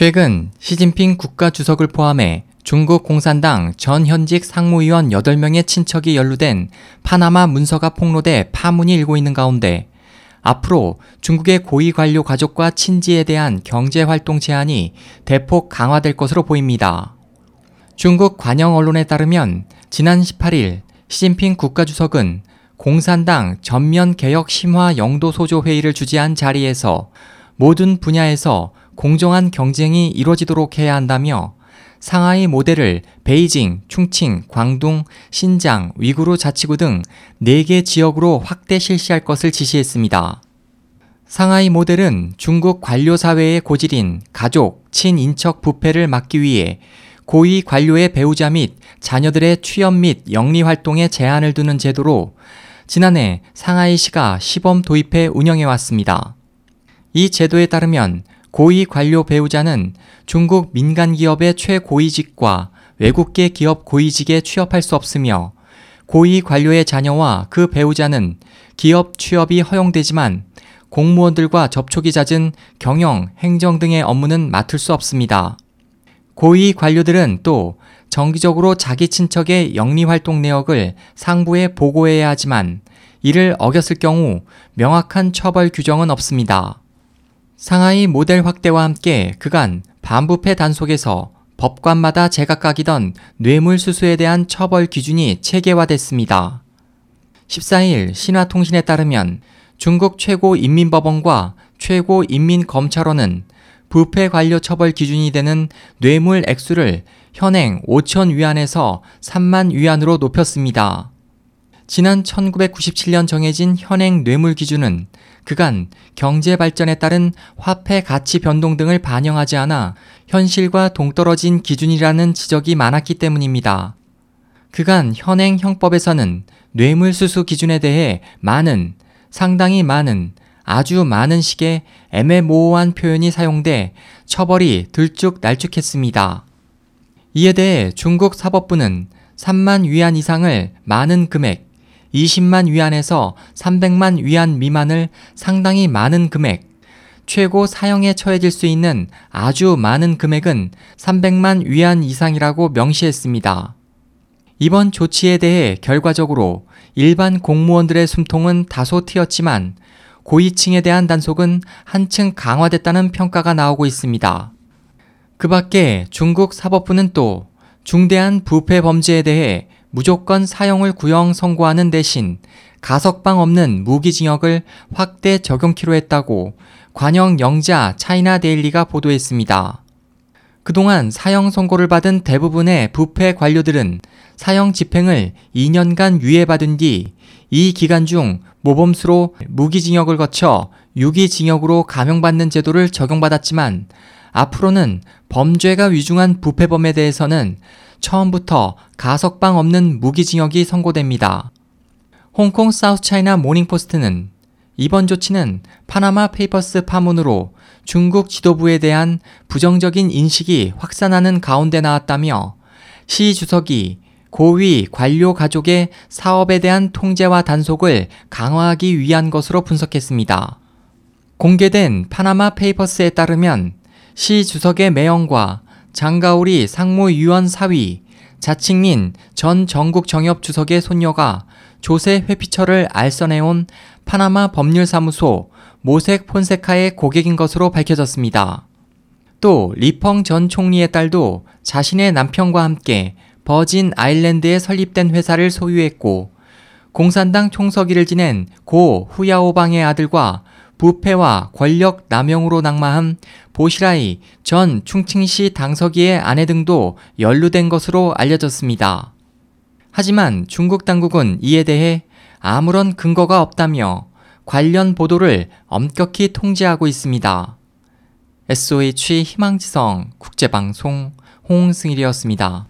최근 시진핑 국가주석을 포함해 중국 공산당 전 현직 상무위원 8명의 친척이 연루된 파나마 문서가 폭로돼 파문이 일고 있는 가운데 앞으로 중국의 고위 관료 가족과 친지에 대한 경제 활동 제한이 대폭 강화될 것으로 보입니다. 중국 관영 언론에 따르면 지난 18일 시진핑 국가주석은 공산당 전면 개혁 심화 영도 소조 회의를 주재한 자리에서 모든 분야에서 공정한 경쟁이 이루어지도록 해야 한다며 상하이 모델을 베이징, 충칭, 광둥, 신장, 위구르 자치구 등 4개 지역으로 확대 실시할 것을 지시했습니다. 상하이 모델은 중국 관료 사회의 고질인 가족, 친인척 부패를 막기 위해 고위 관료의 배우자 및 자녀들의 취업 및 영리 활동에 제한을 두는 제도로 지난해 상하이시가 시범 도입해 운영해 왔습니다. 이 제도에 따르면 고위 관료 배우자는 중국 민간 기업의 최고위직과 외국계 기업 고위직에 취업할 수 없으며 고위 관료의 자녀와 그 배우자는 기업 취업이 허용되지만 공무원들과 접촉이 잦은 경영, 행정 등의 업무는 맡을 수 없습니다. 고위 관료들은 또 정기적으로 자기 친척의 영리 활동 내역을 상부에 보고해야 하지만 이를 어겼을 경우 명확한 처벌 규정은 없습니다. 상하이 모델 확대와 함께 그간 반부패 단속에서 법관마다 제각각이던 뇌물수수에 대한 처벌 기준이 체계화됐습니다. 14일 신화통신에 따르면 중국 최고인민법원과 최고인민검찰원은 부패 관료 처벌 기준이 되는 뇌물 액수를 현행 5천 위안에서 3만 위안으로 높였습니다. 지난 1997년 정해진 현행 뇌물 기준은 그간 경제 발전에 따른 화폐 가치 변동 등을 반영하지 않아 현실과 동떨어진 기준이라는 지적이 많았기 때문입니다. 그간 현행 형법에서는 뇌물 수수 기준에 대해 많은, 상당히 많은, 아주 많은 식의 애매모호한 표현이 사용돼 처벌이 들쭉날쭉했습니다. 이에 대해 중국 사법부는 3만 위안 이상을 많은 금액, 20만 위안에서 300만 위안 미만을 상당히 많은 금액, 최고 사형에 처해질 수 있는 아주 많은 금액은 300만 위안 이상이라고 명시했습니다. 이번 조치에 대해 결과적으로 일반 공무원들의 숨통은 다소 트였지만 고위층에 대한 단속은 한층 강화됐다는 평가가 나오고 있습니다. 그 밖에 중국 사법부는 또 중대한 부패 범죄에 대해 무조건 사형을 구형 선고하는 대신 가석방 없는 무기징역을 확대 적용키로 했다고 관영 영자 차이나 데일리가 보도했습니다. 그동안 사형 선고를 받은 대부분의 부패 관료들은 사형 집행을 2년간 유예받은 뒤 이 기간 중 모범수로 무기징역을 거쳐 유기징역으로 감형받는 제도를 적용받았지만 앞으로는 범죄가 위중한 부패범에 대해서는 처음부터 가석방 없는 무기징역이 선고됩니다. 홍콩 사우스차이나 모닝포스트는 이번 조치는 Panama Papers 파문으로 중국 지도부에 대한 부정적인 인식이 확산하는 가운데 나왔다며 시 주석이 고위 관료 가족의 사업에 대한 통제와 단속을 강화하기 위한 것으로 분석했습니다. 공개된 파나마 페이퍼스에 따르면 시 주석의 매형과 장가오리 상무위원 사위, 자칭민 전 전국 정협 주석의 손녀가 조세 회피처를 알선해온 파나마 법률사무소 모색 폰세카의 고객인 것으로 밝혀졌습니다. 또 리펑 전 총리의 딸도 자신의 남편과 함께 버진 아일랜드에 설립된 회사를 소유했고 공산당 총서기를 지낸 고 후야오방의 아들과 부패와 권력 남용으로 낙마한 보시라이 전 충칭시 당서기의 아내 등도 연루된 것으로 알려졌습니다. 하지만 중국 당국은 이에 대해 아무런 근거가 없다며 관련 보도를 엄격히 통제하고 있습니다. SOH 희망지성 국제방송 홍승일이었습니다.